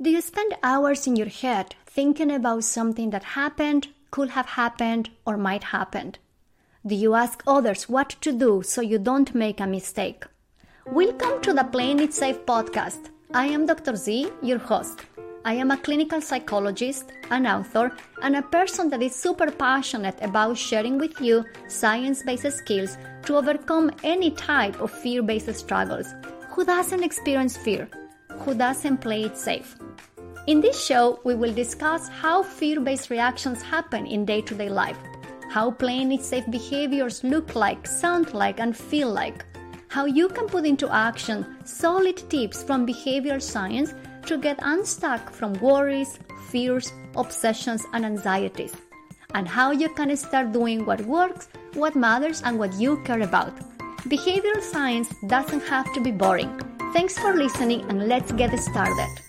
Do you spend hours in your head thinking about something that happened, could have happened, or might happen? Do you ask others what to do so you don't make a mistake? Welcome to the Playing It Safe podcast. I am Dr. Z, your host. I am a clinical psychologist, an author, and a person that is super passionate about sharing with you science based skills to overcome any type of fear based struggles. Who doesn't experience fear? Who doesn't play it safe? In this show, we will discuss how fear based reactions happen in day to day life, how playing it safe behaviors look like, sound like, and feel like, how you can put into action solid tips from behavioral science to get unstuck from worries, fears, obsessions, and anxieties, and how you can start doing what works, what matters, and what you care about. Behavioral science doesn't have to be boring. Thanks for listening, and let's get started.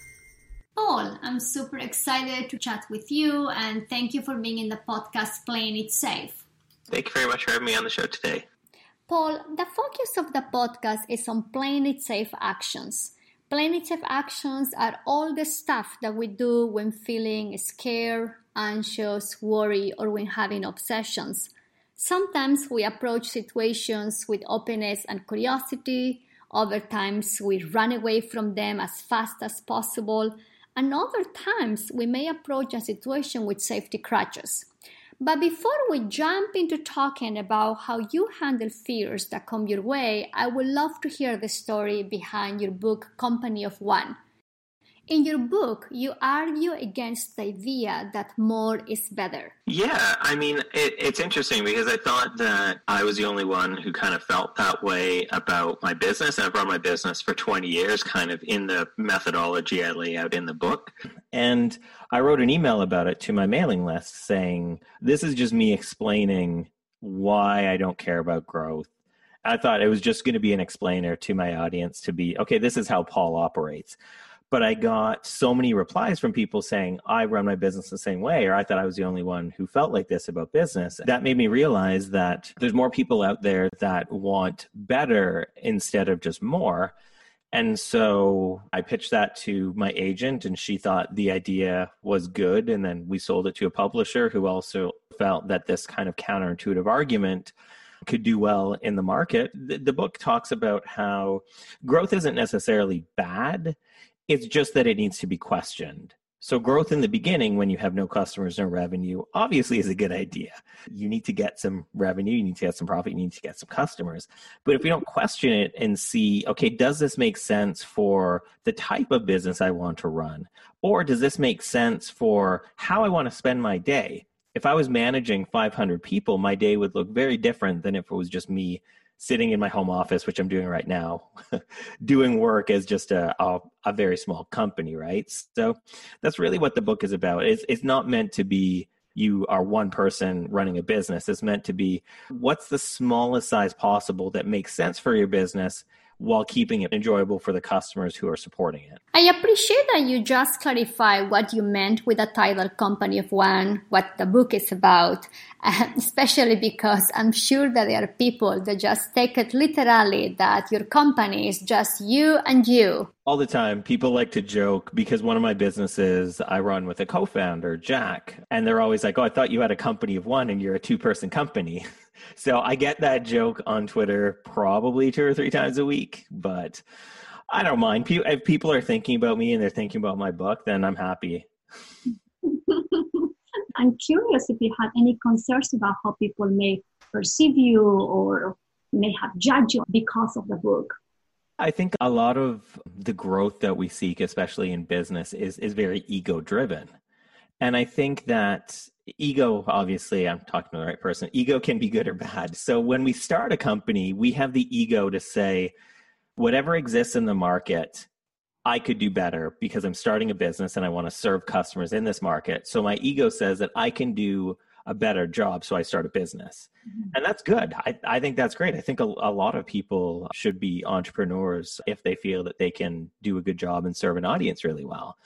Paul, I'm super excited to chat with you and thank you for being in the podcast Playing It Safe. Thank you very much for having me on the show today. Paul, the focus of the podcast is on playing it safe actions. Playing it safe actions are all the stuff that we do when feeling scared, anxious, worried, or when having obsessions. Sometimes we approach situations with openness and curiosity. Other times we run away from them as fast as possible and other times we may approach a situation with safety crutches. But before we jump into talking about how you handle fears that come your way, I would love to hear the story behind your book, Company of One. In your book, you argue against the idea that more is better. Yeah, I mean, it, it's interesting because I thought that I was the only one who kind of felt that way about my business. And I've run my business for 20 years, kind of in the methodology I lay out in the book. And I wrote an email about it to my mailing list saying, This is just me explaining why I don't care about growth. I thought it was just going to be an explainer to my audience to be, okay, this is how Paul operates but I got so many replies from people saying, I run my business the same way, or I thought I was the only one who felt like this about business. That made me realize that there's more people out there that want better instead of just more. And so I pitched that to my agent, and she thought the idea was good. And then we sold it to a publisher who also felt that this kind of counterintuitive argument could do well in the market. The, book talks about how growth isn't necessarily bad, it's just that it needs to be questioned. So, growth in the beginning, when you have no customers, no revenue, obviously is a good idea. You need to get some revenue, you need to get some profit, you need to get some customers. But if we don't question it and see, okay, does this make sense for the type of business I want to run? Or does this make sense for how I want to spend my day? If I was managing 500 people, my day would look very different than if it was just me sitting in my home office, which I'm doing right now, doing work as just a, a, a, very small company, right? So that's really what the book is about. It's, it's not meant to be you are one person running a business. It's meant to be what's the smallest size possible that makes sense for your business while keeping it enjoyable for the customers who are supporting it. I appreciate that you just clarify what you meant with the title Company of One, what the book is about, especially because I'm sure that there are people that just take it literally that your company is just you and you. All the time, people like to joke because one of my businesses I run with a co founder, Jack, and they're always like, Oh, I thought you had a company of one and you're a two person company. So I get that joke on Twitter probably two or three times a week, but I don't mind. If people are thinking about me and they're thinking about my book, then I'm happy. I'm curious if you had any concerns about how people may perceive you or may have judged you because of the book. I think a lot of the growth that we seek, especially in business, is is very ego driven. And I think that ego, obviously, I'm talking to the right person, ego can be good or bad. So when we start a company, we have the ego to say, whatever exists in the market, I could do better because I'm starting a business and I want to serve customers in this market. So my ego says that I can do a better job, so I start a business. Mm-hmm. And that's good. I, I think that's great. I think a, a lot of people should be entrepreneurs if they feel that they can do a good job and serve an audience really well.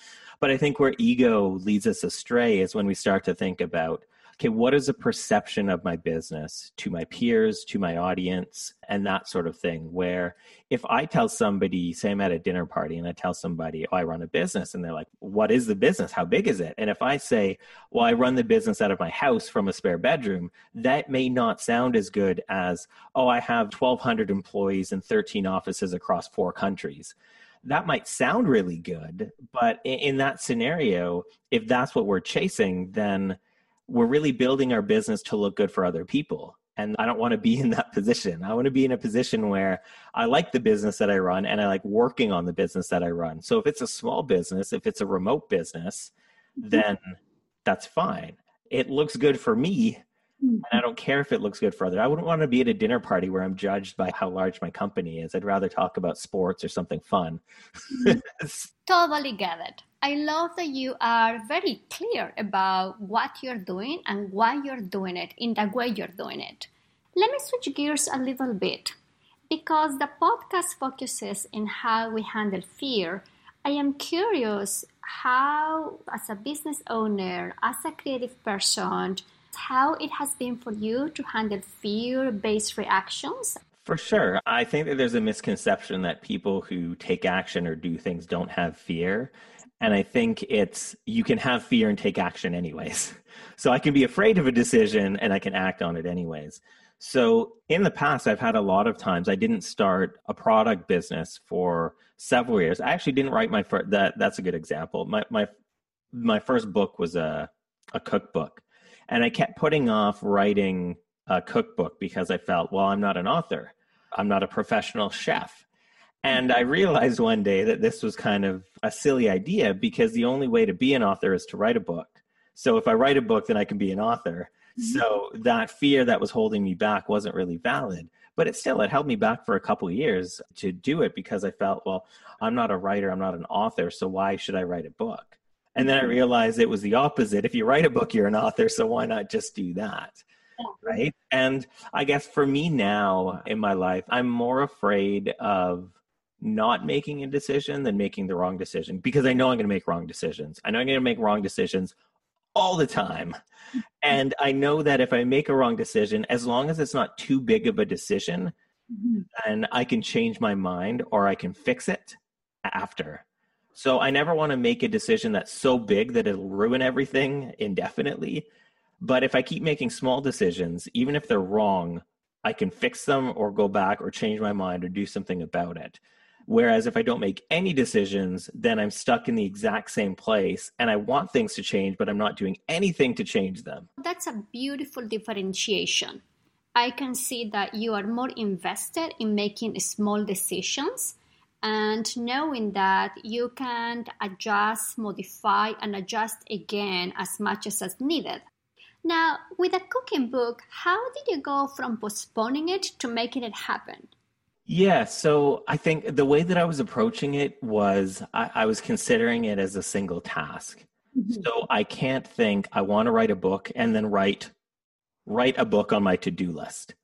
But I think where ego leads us astray is when we start to think about okay, what is the perception of my business to my peers, to my audience, and that sort of thing? Where if I tell somebody, say I'm at a dinner party and I tell somebody, oh, I run a business, and they're like, what is the business? How big is it? And if I say, well, I run the business out of my house from a spare bedroom, that may not sound as good as, oh, I have 1,200 employees and 13 offices across four countries that might sound really good, but in, that scenario, if that's what we're chasing, then we're really building our business to look good for other people. And I don't want to be in that position. I want to be in a position where I like the business that I run and I like working on the business that I run. So if it's a small business, if it's a remote business, mm-hmm. then that's fine. It looks good for me. And I don't care if it looks good for others. I wouldn't want to be at a dinner party where I'm judged by how large my company is. I'd rather talk about sports or something fun. Mm-hmm. totally get it. I love that you are very clear about what you're doing and why you're doing it in the way you're doing it. Let me switch gears a little bit. Because the podcast focuses in how we handle fear, I am curious how, as a business owner, as a creative person, how it has been for you to handle fear based reactions for sure. I think that there's a misconception that people who take action or do things don't have fear. And I think it's you can have fear and take action anyways. So I can be afraid of a decision and I can act on it anyways. So in the past, I've had a lot of times I didn't start a product business for several years. I actually didn't write my first. That that's a good example. My my my first book was a a cookbook, and I kept putting off writing a cookbook because I felt, well, I'm not an author, I'm not a professional chef. And I realized one day that this was kind of a silly idea because the only way to be an author is to write a book. So if I write a book, then I can be an author. Mm-hmm. So that fear that was holding me back wasn't really valid. But it still it held me back for a couple years to do it because I felt, well, I'm not a writer, I'm not an author, so why should I write a book? And then I mm-hmm. realized it was the opposite. If you write a book, you're an author, so why not just do that? Right. And I guess for me now in my life, I'm more afraid of not making a decision than making the wrong decision because I know I'm going to make wrong decisions. I know I'm going to make wrong decisions all the time. Mm-hmm. And I know that if I make a wrong decision, as long as it's not too big of a decision, mm-hmm. and I can change my mind or I can fix it after. So I never want to make a decision that's so big that it'll ruin everything indefinitely. But if I keep making small decisions, even if they're wrong, I can fix them or go back or change my mind or do something about it. Whereas if I don't make any decisions, then I'm stuck in the exact same place and I want things to change, but I'm not doing anything to change them. That's a beautiful differentiation. I can see that you are more invested in making small decisions and knowing that you can adjust, modify, and adjust again as much as is needed. Now, with a cooking book, how did you go from postponing it to making it happen? Yeah, so I think the way that I was approaching it was I, I was considering it as a single task. Mm-hmm. So I can't think I want to write a book and then write write a book on my to-do list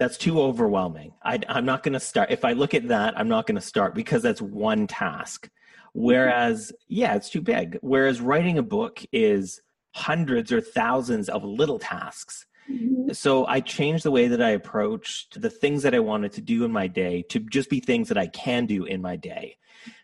that's too overwhelming. I, am not going to start. If I look at that, I'm not going to start because that's one task. Whereas, yeah, it's too big. Whereas writing a book is hundreds or thousands of little tasks. Mm-hmm. So I changed the way that I approached the things that I wanted to do in my day to just be things that I can do in my day.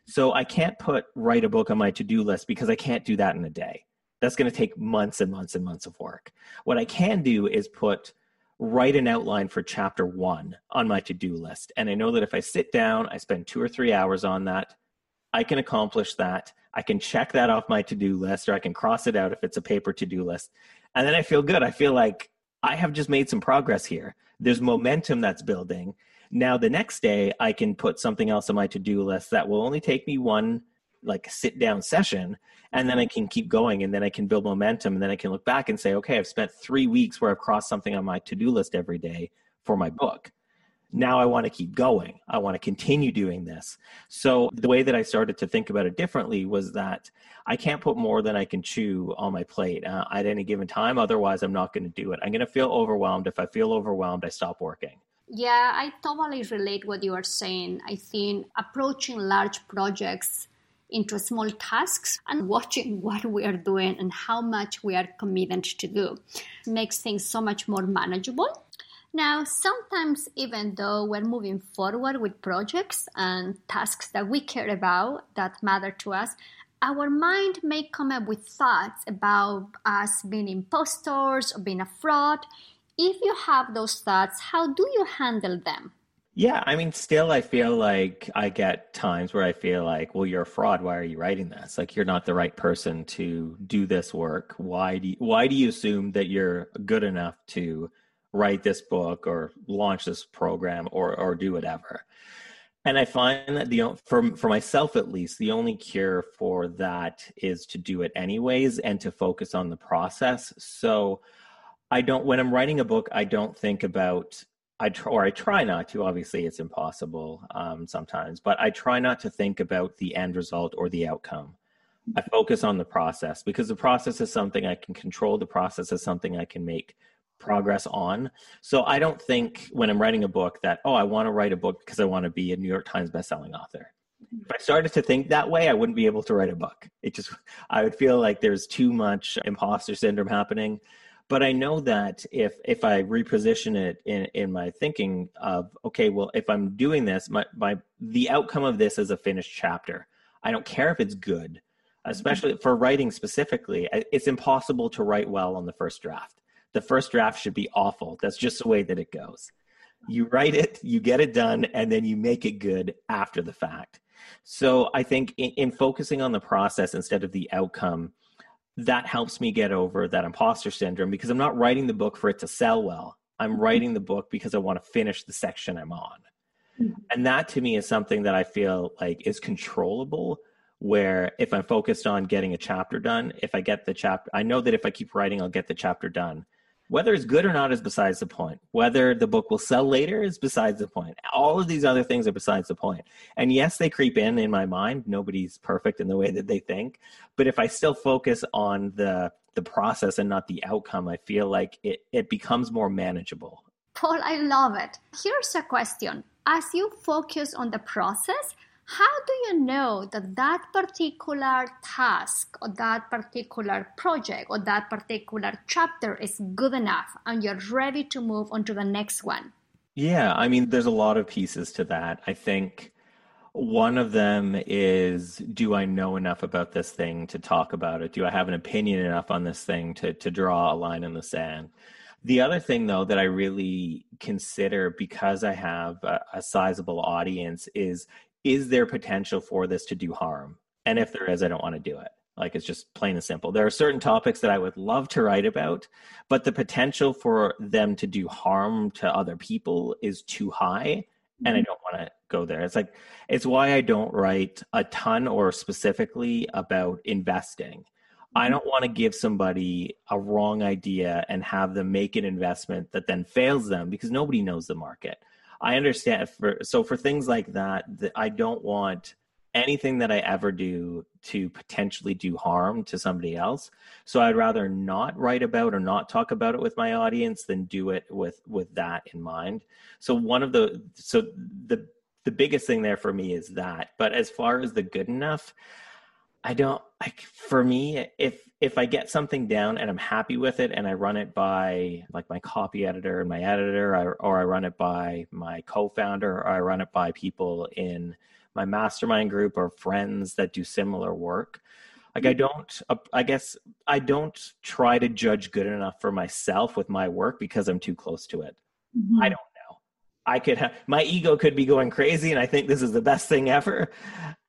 So I can't put write a book on my to-do list because I can't do that in a day. That's going to take months and months and months of work. What I can do is put write an outline for chapter one on my to do list. And I know that if I sit down, I spend two or three hours on that, I can accomplish that. I can check that off my to do list or I can cross it out if it's a paper to do list. And then I feel good. I feel like I have just made some progress here. There's momentum that's building. Now, the next day, I can put something else on my to do list that will only take me one like sit down session and then I can keep going and then I can build momentum and then I can look back and say, okay, I've spent three weeks where I've crossed something on my to do list every day for my book. Now I want to keep going. I want to continue doing this. So the way that I started to think about it differently was that I can't put more than I can chew on my plate uh, at any given time. Otherwise, I'm not going to do it. I'm going to feel overwhelmed. If I feel overwhelmed, I stop working. Yeah, I totally relate what you are saying. I think approaching large projects into small tasks and watching what we are doing and how much we are committed to do it makes things so much more manageable. Now, sometimes, even though we're moving forward with projects and tasks that we care about that matter to us, our mind may come up with thoughts about us being impostors or being a fraud. If you have those thoughts, how do you handle them? Yeah, I mean, still, I feel like I get times where I feel like, well, you're a fraud. Why are you writing this? Like, you're not the right person to do this work. Why do you, why do you assume that you're good enough to write this book or launch this program or or do whatever? And I find that the for for myself at least, the only cure for that is to do it anyways and to focus on the process. So I don't when I'm writing a book, I don't think about I or I try not to. Obviously, it's impossible um, sometimes, but I try not to think about the end result or the outcome. I focus on the process because the process is something I can control. The process is something I can make progress on. So I don't think when I'm writing a book that oh, I want to write a book because I want to be a New York Times bestselling author. If I started to think that way, I wouldn't be able to write a book. It just I would feel like there's too much imposter syndrome happening but i know that if if i reposition it in in my thinking of okay well if i'm doing this my my the outcome of this is a finished chapter. I don't care if it's good mm-hmm. especially for writing specifically it's impossible to write well on the first draft. The first draft should be awful. That's just the way that it goes. You write it you get it done and then you make it good after the fact. So i think in, in focusing on the process instead of the outcome that helps me get over that imposter syndrome because I'm not writing the book for it to sell well. I'm mm-hmm. writing the book because I want to finish the section I'm on. Mm-hmm. And that to me is something that I feel like is controllable. Where if I'm focused on getting a chapter done, if I get the chapter, I know that if I keep writing, I'll get the chapter done. Whether it's good or not is besides the point. Whether the book will sell later is besides the point. All of these other things are besides the point. And yes, they creep in in my mind. Nobody's perfect in the way that they think. But if I still focus on the the process and not the outcome, I feel like it, it becomes more manageable. Paul, I love it. Here's a question. As you focus on the process, how do you know that that particular task or that particular project or that particular chapter is good enough and you're ready to move on to the next one? Yeah, I mean, there's a lot of pieces to that. I think one of them is do I know enough about this thing to talk about it? Do I have an opinion enough on this thing to, to draw a line in the sand? The other thing, though, that I really consider because I have a, a sizable audience is is there potential for this to do harm? And if there is, I don't want to do it. Like it's just plain and simple. There are certain topics that I would love to write about, but the potential for them to do harm to other people is too high. And I mm-hmm. don't want to go there. It's like, it's why I don't write a ton or specifically about investing. I mm-hmm. don't want to give somebody a wrong idea and have them make an investment that then fails them because nobody knows the market. I understand for so for things like that, that I don't want anything that I ever do to potentially do harm to somebody else. So I'd rather not write about or not talk about it with my audience than do it with with that in mind. So one of the so the the biggest thing there for me is that. But as far as the good enough, I don't like for me if if I get something down and I'm happy with it and I run it by like my copy editor and my editor or, or I run it by my co-founder or I run it by people in my mastermind group or friends that do similar work like I mm-hmm. don't I guess I don't try to judge good enough for myself with my work because I'm too close to it. Mm-hmm. I don't know. I could have my ego could be going crazy and I think this is the best thing ever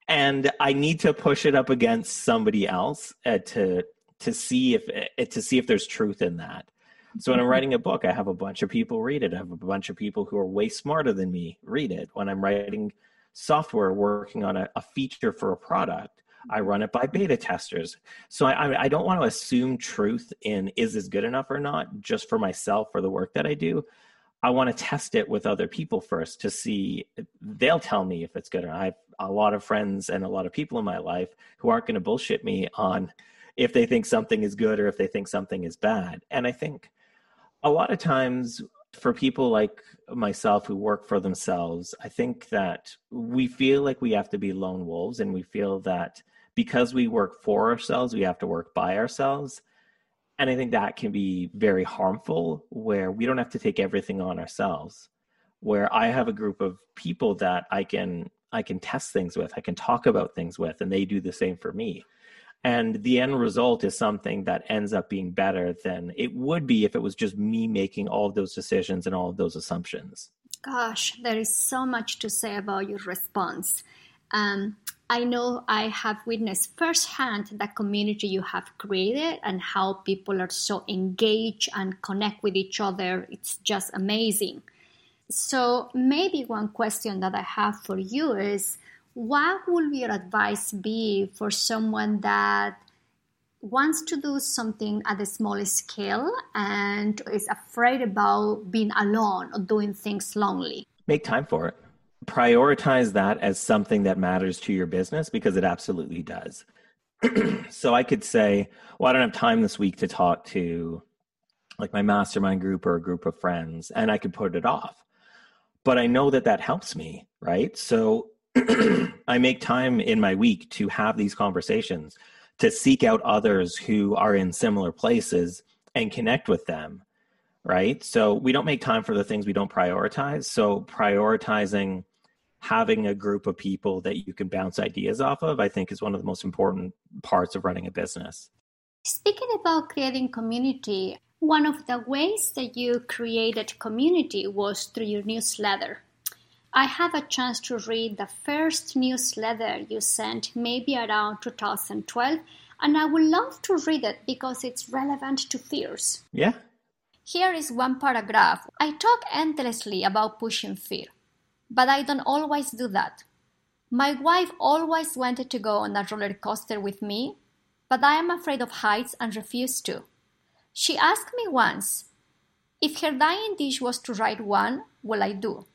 and I need to push it up against somebody else uh, to to see if uh, to see if there's truth in that. So when I'm mm-hmm. writing a book, I have a bunch of people read it. I have a bunch of people who are way smarter than me read it. When I'm writing software, working on a, a feature for a product, I run it by beta testers. So I, I don't want to assume truth in is this good enough or not, just for myself or the work that I do. I want to test it with other people first to see. They'll tell me if it's good or not. I have a lot of friends and a lot of people in my life who aren't going to bullshit me on if they think something is good or if they think something is bad. And I think a lot of times for people like myself who work for themselves, I think that we feel like we have to be lone wolves and we feel that because we work for ourselves, we have to work by ourselves. And I think that can be very harmful where we don't have to take everything on ourselves. Where I have a group of people that I can I can test things with, I can talk about things with, and they do the same for me. And the end result is something that ends up being better than it would be if it was just me making all of those decisions and all of those assumptions. Gosh, there is so much to say about your response. Um, I know I have witnessed firsthand the community you have created and how people are so engaged and connect with each other. It's just amazing. So, maybe one question that I have for you is what would your advice be for someone that wants to do something at a small scale and is afraid about being alone or doing things lonely? Make time for it prioritize that as something that matters to your business because it absolutely does. so I could say, well, I don't have time this week to talk to like my mastermind group or a group of friends, and I could put it off. But I know that that helps me, right? So I make time in my week to have these conversations, to seek out others who are in similar places and connect with them, right? So we don't make time for the things we don't prioritize. So prioritizing having a group of people that you can bounce ideas off of, I think is one of the most important parts of running a business. Speaking about creating community, one of the ways that you created community was through your newsletter. I have a chance to read the first newsletter you sent maybe around 2012, and I would love to read it because it's relevant to fears. Yeah. Here is one paragraph. I talk endlessly about pushing fear but I don't always do that. My wife always wanted to go on a roller coaster with me, but I am afraid of heights and refuse to. She asked me once, if her dying dish was to ride one, will I do?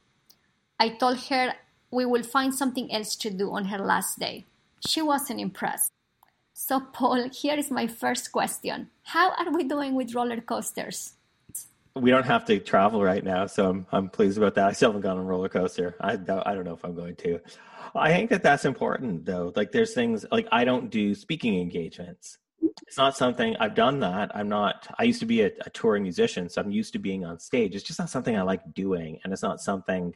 I told her we will find something else to do on her last day. She wasn't impressed. So, Paul, here is my first question How are we doing with roller coasters? we don't have to travel right now, so I'm I'm pleased about that. I still haven't gone on a roller coaster. I don't, I don't know if I'm going to. I think that that's important though. Like there's things like I don't do speaking engagements. It's not something I've done that. I'm not. I used to be a, a touring musician, so I'm used to being on stage. It's just not something I like doing, and it's not something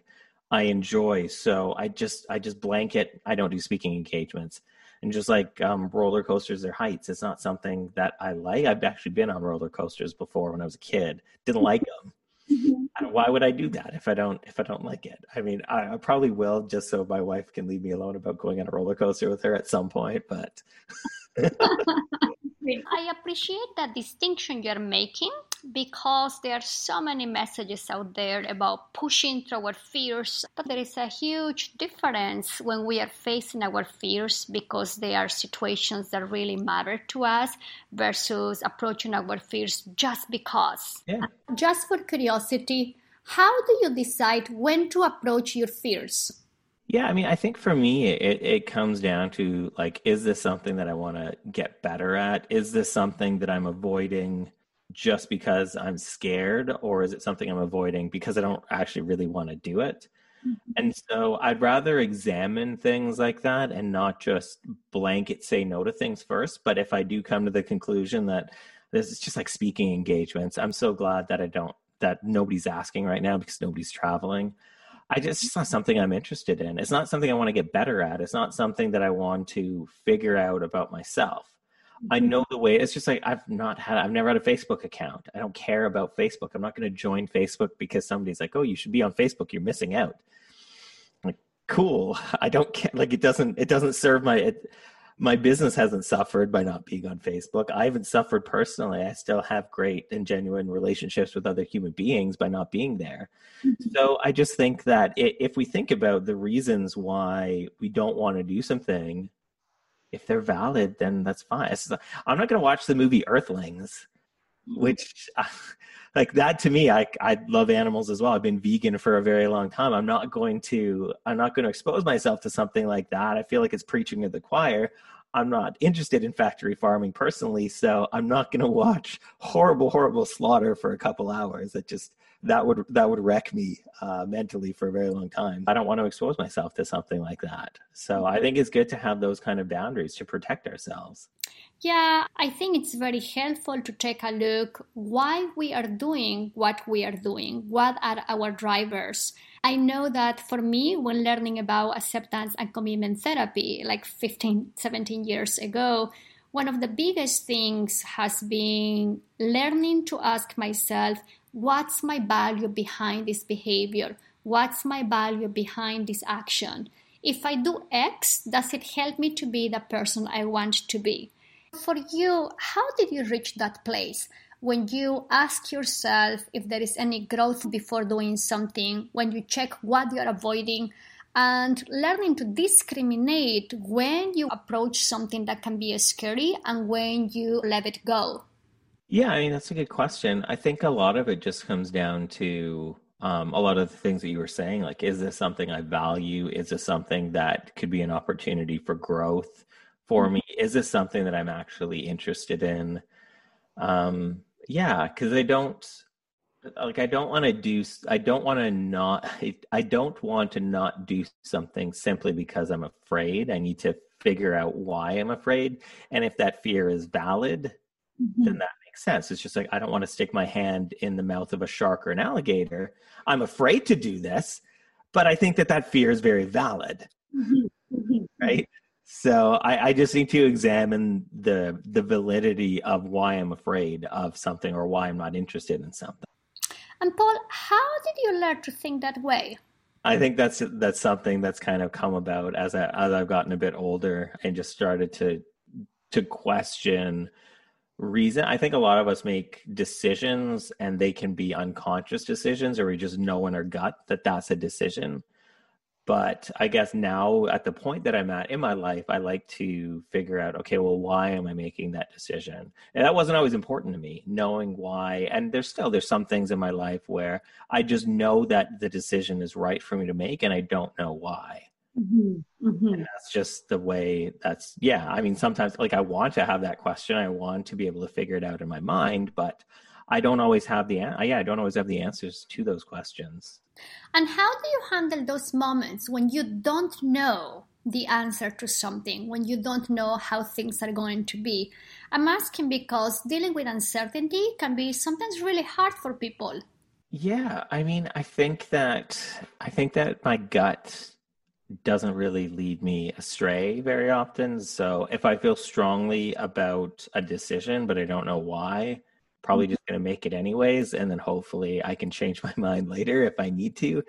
I enjoy. So I just I just blanket. I don't do speaking engagements and just like um, roller coasters or heights it's not something that i like i've actually been on roller coasters before when i was a kid didn't like them mm-hmm. why would i do that if i don't if i don't like it i mean I, I, probably will just so my wife can leave me alone about going on a roller coaster with her at some point but I appreciate that distinction you're making because there are so many messages out there about pushing through our fears. But there is a huge difference when we are facing our fears because they are situations that really matter to us versus approaching our fears just because. Yeah. Just for curiosity, how do you decide when to approach your fears? Yeah, I mean, I think for me, it, it comes down to like, is this something that I want to get better at? Is this something that I'm avoiding just because I'm scared, or is it something I'm avoiding because I don't actually really want to do it? Mm-hmm. And so I'd rather examine things like that and not just blanket say no to things first. But if I do come to the conclusion that this is just like speaking engagements, I'm so glad that I don't, that nobody's asking right now because nobody's traveling I just it's not something I'm interested in. It's not something I want to get better at. It's not something that I want to figure out about myself. I mm-hmm. know the way. It's just like I've not had. I've never had a Facebook account. I don't care about Facebook. I'm not going to join Facebook because somebody's like, "Oh, you should be on Facebook. You're missing out." like, cool. I don't care. Like it doesn't. It doesn't serve my. It, my business hasn't suffered by not being on Facebook. I haven't suffered personally. I still have great and genuine relationships with other human beings by not being there. Mm-hmm. So I just think that if we think about the reasons why we don't want to do something, if they're valid, then that's fine. I'm not going to watch the movie Earthlings, mm-hmm. which. like that to me I I love animals as well. I've been vegan for a very long time. I'm not going to I'm not going to expose myself to something like that. I feel like it's preaching to the choir. I'm not interested in factory farming personally, so I'm not going to watch horrible horrible slaughter for a couple hours. that just that would that would wreck me uh, mentally for a very long time. I don't want to expose myself to something like that. So I think it's good to have those kind of boundaries to protect ourselves. Yeah, I think it's very helpful to take a look why we are doing what we are doing. What are our drivers? I know that for me, when learning about acceptance and commitment therapy, like 15, 17 years ago, one of the biggest things has been learning to ask myself, what's my value behind this behavior? What's my value behind this action? If I do X, does it help me to be the person I want to be? For you, how did you reach that place? When you ask yourself if there is any growth before doing something, when you check what you're avoiding, and learning to discriminate when you approach something that can be scary and when you let it go? Yeah, I mean, that's a good question. I think a lot of it just comes down to um, a lot of the things that you were saying. Like, is this something I value? Is this something that could be an opportunity for growth for mm-hmm. me? Is this something that I'm actually interested in? Um, yeah, because I don't like I don't want to do I don't want to not I don't want to not do something simply because I'm afraid. I need to figure out why I'm afraid and if that fear is valid mm-hmm. then that makes sense. It's just like I don't want to stick my hand in the mouth of a shark or an alligator. I'm afraid to do this, but I think that that fear is very valid. Mm-hmm. mm-hmm. Right? So I, I, just need to examine the the validity of why I'm afraid of something or why I'm not interested in something. And Paul, how did you learn to think that way? I think that's that's something that's kind of come about as I as I've gotten a bit older and just started to to question reason. I think a lot of us make decisions and they can be unconscious decisions or we just know in our gut that that's a decision but i guess now at the point that i'm at in my life i like to figure out okay well why am i making that decision and that wasn't always important to me knowing why and there's still there's some things in my life where i just know that the decision is right for me to make and i don't know why mm-hmm. Mm-hmm. and that's just the way that's yeah i mean sometimes like i want to have that question i want to be able to figure it out in my mind but I don't always have the yeah I don't always have the answers to those questions. And how do you handle those moments when you don't know the answer to something, when you don't know how things are going to be? I'm asking because dealing with uncertainty can be sometimes really hard for people. Yeah, I mean, I think that I think that my gut doesn't really lead me astray very often. So if I feel strongly about a decision but I don't know why, probably mm-hmm. just going to make it anyways and then hopefully i can change my mind later if i need to.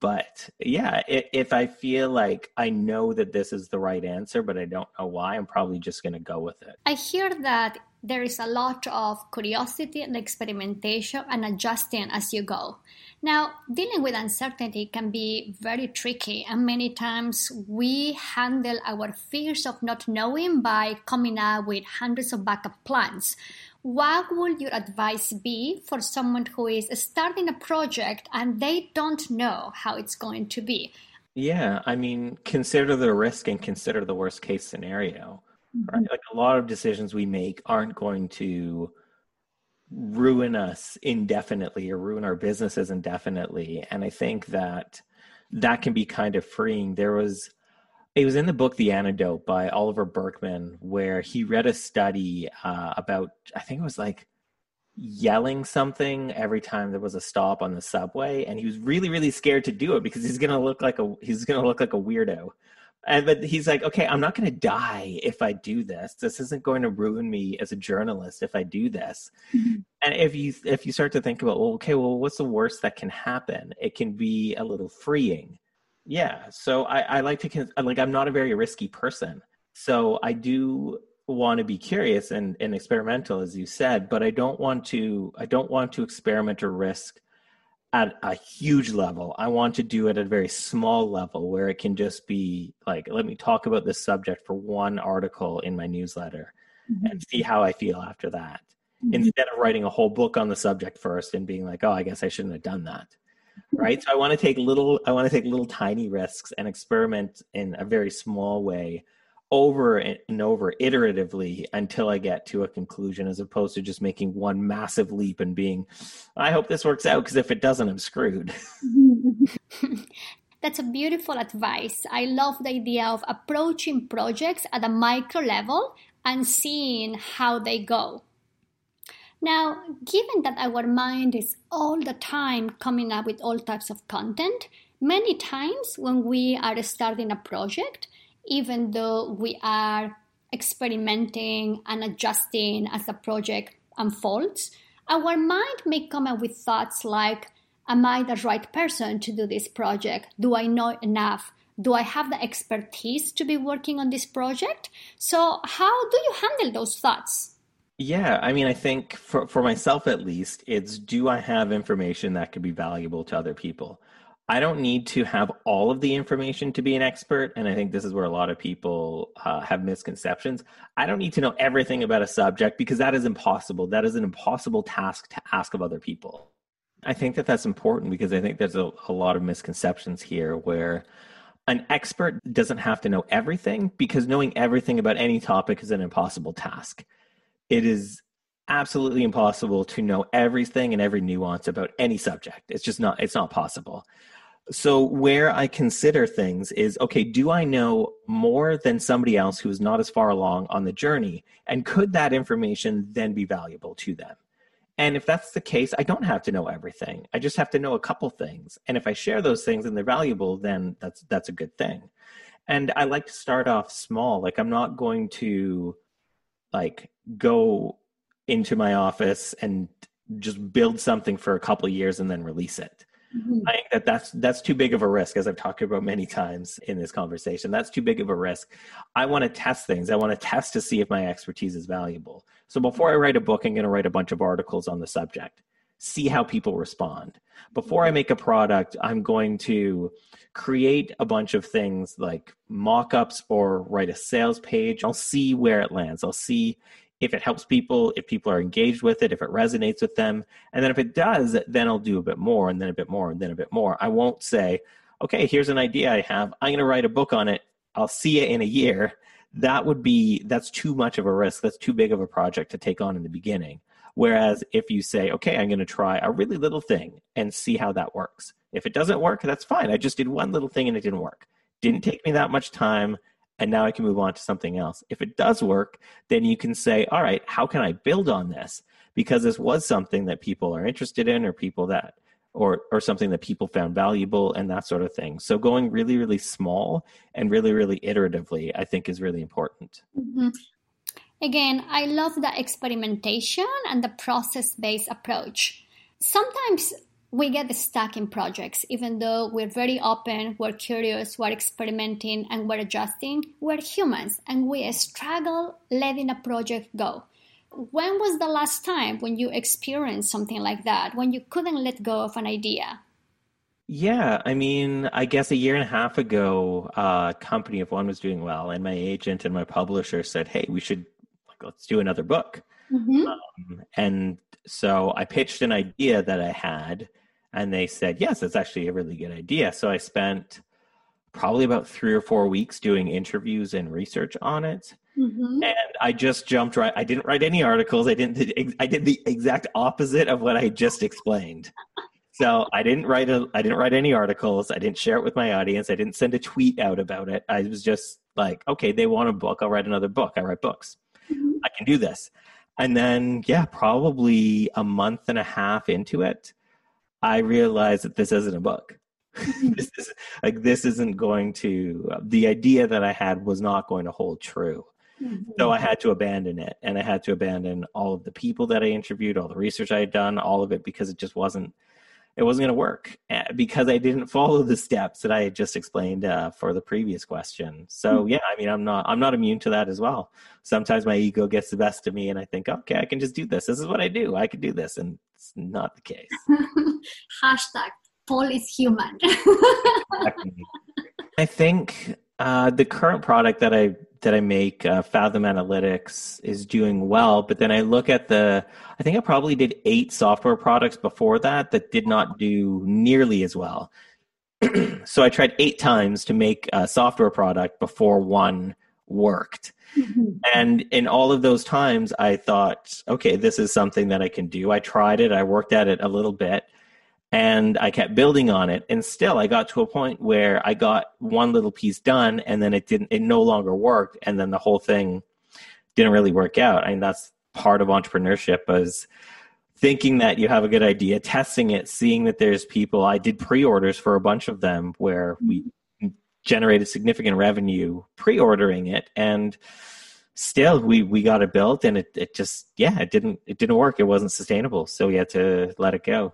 But yeah if i feel like i know that this is the right answer but i don't know why i'm probably just going to go with it. I hear that there is a lot of curiosity and experimentation and adjusting as you go. Now dealing with uncertainty can be very tricky and many times we handle our fears of not knowing by coming up with hundreds of backup plans what would your advice be for someone who is starting a project and they don't know how it's going to be? Yeah, I mean, consider the risk and consider the worst case scenario. Mm-hmm. Right? Like a lot of decisions we make aren't going to ruin us indefinitely or ruin our businesses indefinitely. And I think that that can be kind of freeing. There was it was in the book The Antidote by Oliver Burkeman, where he read a study uh, about, I think it was like yelling something every time there was a stop on the subway, and he was really, really scared to do it because he's gonna look like a he's gonna look like a weirdo. And but he's like, okay, I'm not gonna die if I do this. This isn't going to ruin me as a journalist if I do this. Mm-hmm. And if you if you start to think about, well, okay, well, what's the worst that can happen? It can be a little freeing yeah so I, I like to like i'm not a very risky person so i do want to be curious and, and experimental as you said but i don't want to i don't want to experiment or risk at a huge level i want to do it at a very small level where it can just be like let me talk about this subject for one article in my newsletter mm-hmm. and see how i feel after that mm-hmm. instead of writing a whole book on the subject first and being like oh i guess i shouldn't have done that right so i want to take little i want to take little tiny risks and experiment in a very small way over and over iteratively until I get to a conclusion as opposed to just making one massive leap and being, I hope this works out because if it doesn't, I'm screwed. That's a beautiful advice. I love the idea of approaching projects at a micro level and seeing how they go. Now, given that our mind is all the time coming up with all types of content, many times when we are starting a project, even though we are experimenting and adjusting as the project unfolds, our mind may come up with thoughts like, Am I the right person to do this project? Do I know enough? Do I have the expertise to be working on this project? So, how do you handle those thoughts? Yeah, I mean, I think for, for myself at least, it's do I have information that could be valuable to other people? I don't need to have all of the information to be an expert. And I think this is where a lot of people uh, have misconceptions. I don't need to know everything about a subject because that is impossible. That is an impossible task to ask of other people. I think that that's important because I think there's a, a lot of misconceptions here where an expert doesn't have to know everything because knowing everything about any topic is an impossible task. It is absolutely impossible to know everything and every nuance about any subject. It's just not it's not possible. So where I consider things is okay, do I know more than somebody else who is not as far along on the journey and could that information then be valuable to them? And if that's the case, I don't have to know everything. I just have to know a couple things. And if I share those things and they're valuable, then that's that's a good thing. And I like to start off small. Like I'm not going to like go into my office and just build something for a couple years and then release it. Mm-hmm. I think that that's that's too big of a risk, as I've talked about many times in this conversation. That's too big of a risk. I want to test things. I want to test to see if my expertise is valuable. So before I write a book, I'm going to write a bunch of articles on the subject. See how people respond. Before I mm-hmm. make a product, I'm going to create a bunch of things like mock-ups or write a sales page. I'll see where it lands. I'll see if it helps people, if people are engaged with it, if it resonates with them. And then if it does, then I'll do a bit more and then a bit more and then a bit more. I won't say, okay, here's an idea I have. I'm going to write a book on it. I'll see it in a year. That would be, that's too much of a risk. That's too big of a project to take on in the beginning. Whereas if you say, okay, I'm going to try a really little thing and see how that works. If it doesn't work, that's fine. I just did one little thing and it didn't work. Didn't take me that much time and now I can move on to something else. If it does work, then you can say, all right, how can I build on this? Because this was something that people are interested in or people that or or something that people found valuable and that sort of thing. So going really really small and really really iteratively I think is really important. Mm-hmm. Again, I love the experimentation and the process based approach. Sometimes we get stuck in projects. Even though we're very open we're curious we're experimenting and we're adjusting we're humans and we struggle letting a project go. When was the last time when you experienced something like that when you couldn't let go of an idea? Yeah, I mean, I guess a year and a half ago, uh, Company of One was doing well, and my agent and my publisher said, "Hey, we should let's do another book." Mm-hmm. Um, and so I pitched an idea that I had, and they said, yes, it's actually a really good idea. So I spent probably about three or four weeks doing interviews and research on it. Mm-hmm. And I just jumped right. I didn't write any articles. I didn't. I did the exact opposite of what I just explained. So I didn't write a. I didn't write any articles. I didn't share it with my audience. I didn't send a tweet out about it. I was just like, okay, they want a book. I'll write another book. I write books. Mm-hmm. I can do this. And then, yeah, probably a month and a half into it, I realized that this isn't a book. this is like this isn't going to the idea that I had was not going to hold true. Mm-hmm. So I had to abandon it and I had to abandon all of the people that I interviewed, all the research I had done, all of it because it just wasn't it wasn't going to work eh, because I didn't follow the steps that I had just explained uh, for the previous question. So mm-hmm. yeah, I mean, I'm not I'm not immune to that as well. Sometimes my ego gets the best of me, and I think, okay, I can just do this. This is what I do. I can do this, and it's not the case. Hashtag Paul is human. I think uh, the current product that I that I make, uh, Fathom Analytics, is doing well. But then I look at the, I think I probably did eight software products before that that did not do nearly as well. so I tried eight times to make a software product before one worked. Mm-hmm. And in all of those times, I thought, okay, this is something that I can do. I tried it, I worked at it a little bit, and I kept building on it. And still, I got to a point where I got one little piece done, and then it didn't, it no longer worked. And then the whole thing didn't really work out. I mean, that's part of entrepreneurship is thinking that you have a good idea, testing it, seeing that there's people. I did pre orders for a bunch of them where we generated significant revenue pre ordering it. And still we we got it built and it, it just yeah it didn't it didn't work it wasn't sustainable so we had to let it go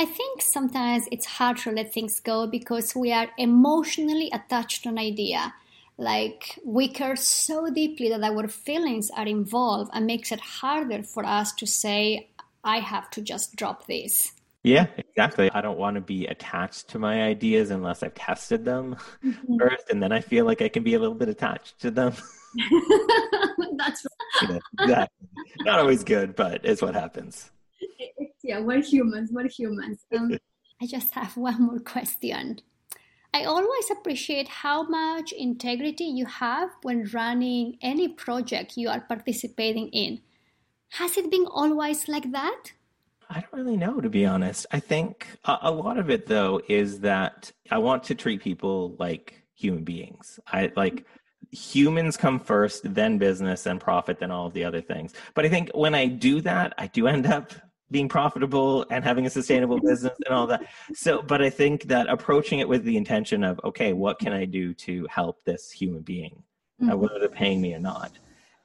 i think sometimes it's hard to let things go because we are emotionally attached to an idea like we care so deeply that our feelings are involved and makes it harder for us to say i have to just drop this yeah exactly i don't want to be attached to my ideas unless i've tested them mm-hmm. first and then i feel like i can be a little bit attached to them that's right. exactly. not always good but it's what happens yeah we're humans we're humans um, i just have one more question I always appreciate how much integrity you have when running any project you are participating in. Has it been always like that? I don't really know, to be honest. I think a, a, lot of it, though, is that I want to treat people like human beings. I like humans come first, then business, then profit, then all of the other things. But I think when I do that, I do end up being profitable and having a sustainable business and all that. So, but I think that approaching it with the intention of, okay, what can I do to help this human being, mm-hmm. uh, whether they're paying me or not?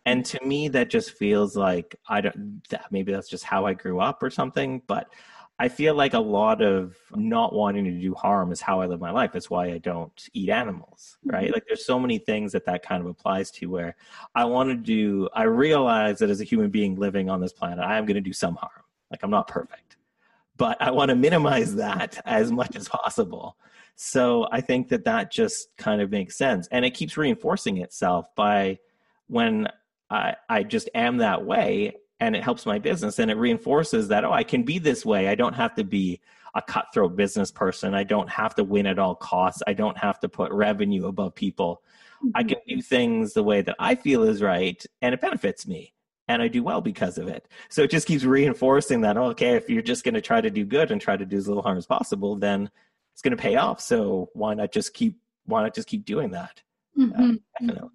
And to me, that just feels like I don't. That maybe that's just how I grew up or something. But I feel like a lot of not wanting to do harm is how I live my life. That's why I don't eat animals, right? Mm-hmm. Like there's so many things that that kind of applies to where I want to do, I realize that as a human being living on this planet, I am going to do some harm. Like I'm not perfect, but I want to minimize that as much as possible. So I think that that just kind of makes sense. And it keeps reinforcing itself by when I, I just am that way and it helps my business and it reinforces that, oh, I can be this way. I don't have to be a cutthroat business person. I don't have to win at all costs. I don't have to put revenue above people. Mm-hmm. I can do things the way that I feel is right and it benefits me and I do well because of it. So it just keeps reinforcing that, okay, if you're just going to try to do good and try to do as little harm as possible, then it's going to pay off. So why not just keep, why not just keep doing that? Mm-hmm. Uh,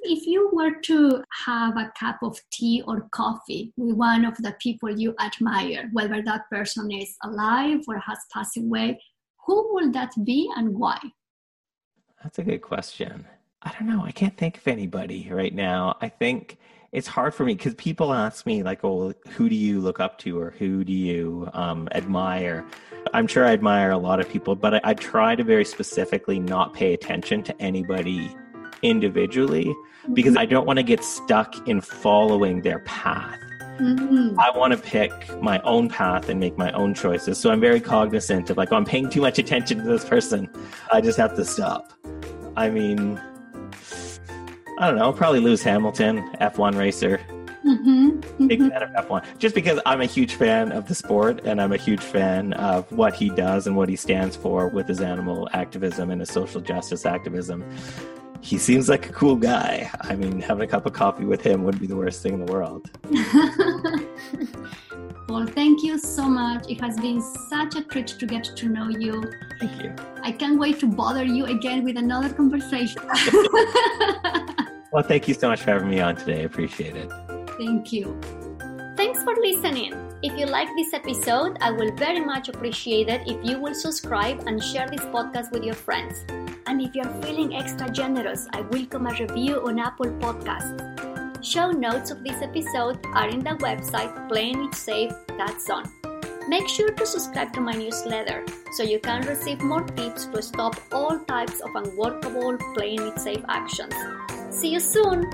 if you were to have a cup of tea or coffee with one of the people you admire, whether that person is alive or has passed away, who will that be and why? That's a good question. I don't know. I can't think of anybody right now. I think it's hard for me because people ask me like, "Oh, who do you look up to, or who do you um, admire?" I'm sure I admire a lot of people, but I, I try to very specifically not pay attention to anybody individually because I don't want to get stuck in following their path. Mm-hmm. I want to pick my own path and make my own choices. So I'm very cognizant of like, oh, I'm paying too much attention to this person. I just have to stop. I mean, I don't know, probably Lewis Hamilton, F1 racer. Mm-hmm. Mm-hmm. Big fan of F1. Just because I'm a huge fan of the sport and I'm a huge fan of what he does and what he stands for with his animal activism and his social justice activism. He seems like a cool guy. I mean, having a cup of coffee with him wouldn't be the worst thing in the world. Well, thank you so much. It has been such a treat to get to know you. Thank you. I can't wait to bother you again with another conversation. well, thank you so much for having me on today. I appreciate it. Thank you. Thanks for listening. If you like this episode, I will very much appreciate it if you will subscribe and share this podcast with your friends. And if you're feeling extra generous, I welcome a review on Apple Podcasts. Show notes of this episode are in the website playingitsafe.zone. Make sure to subscribe to my newsletter so you can receive more tips to stop all types of unworkable playing it safe actions. See you soon!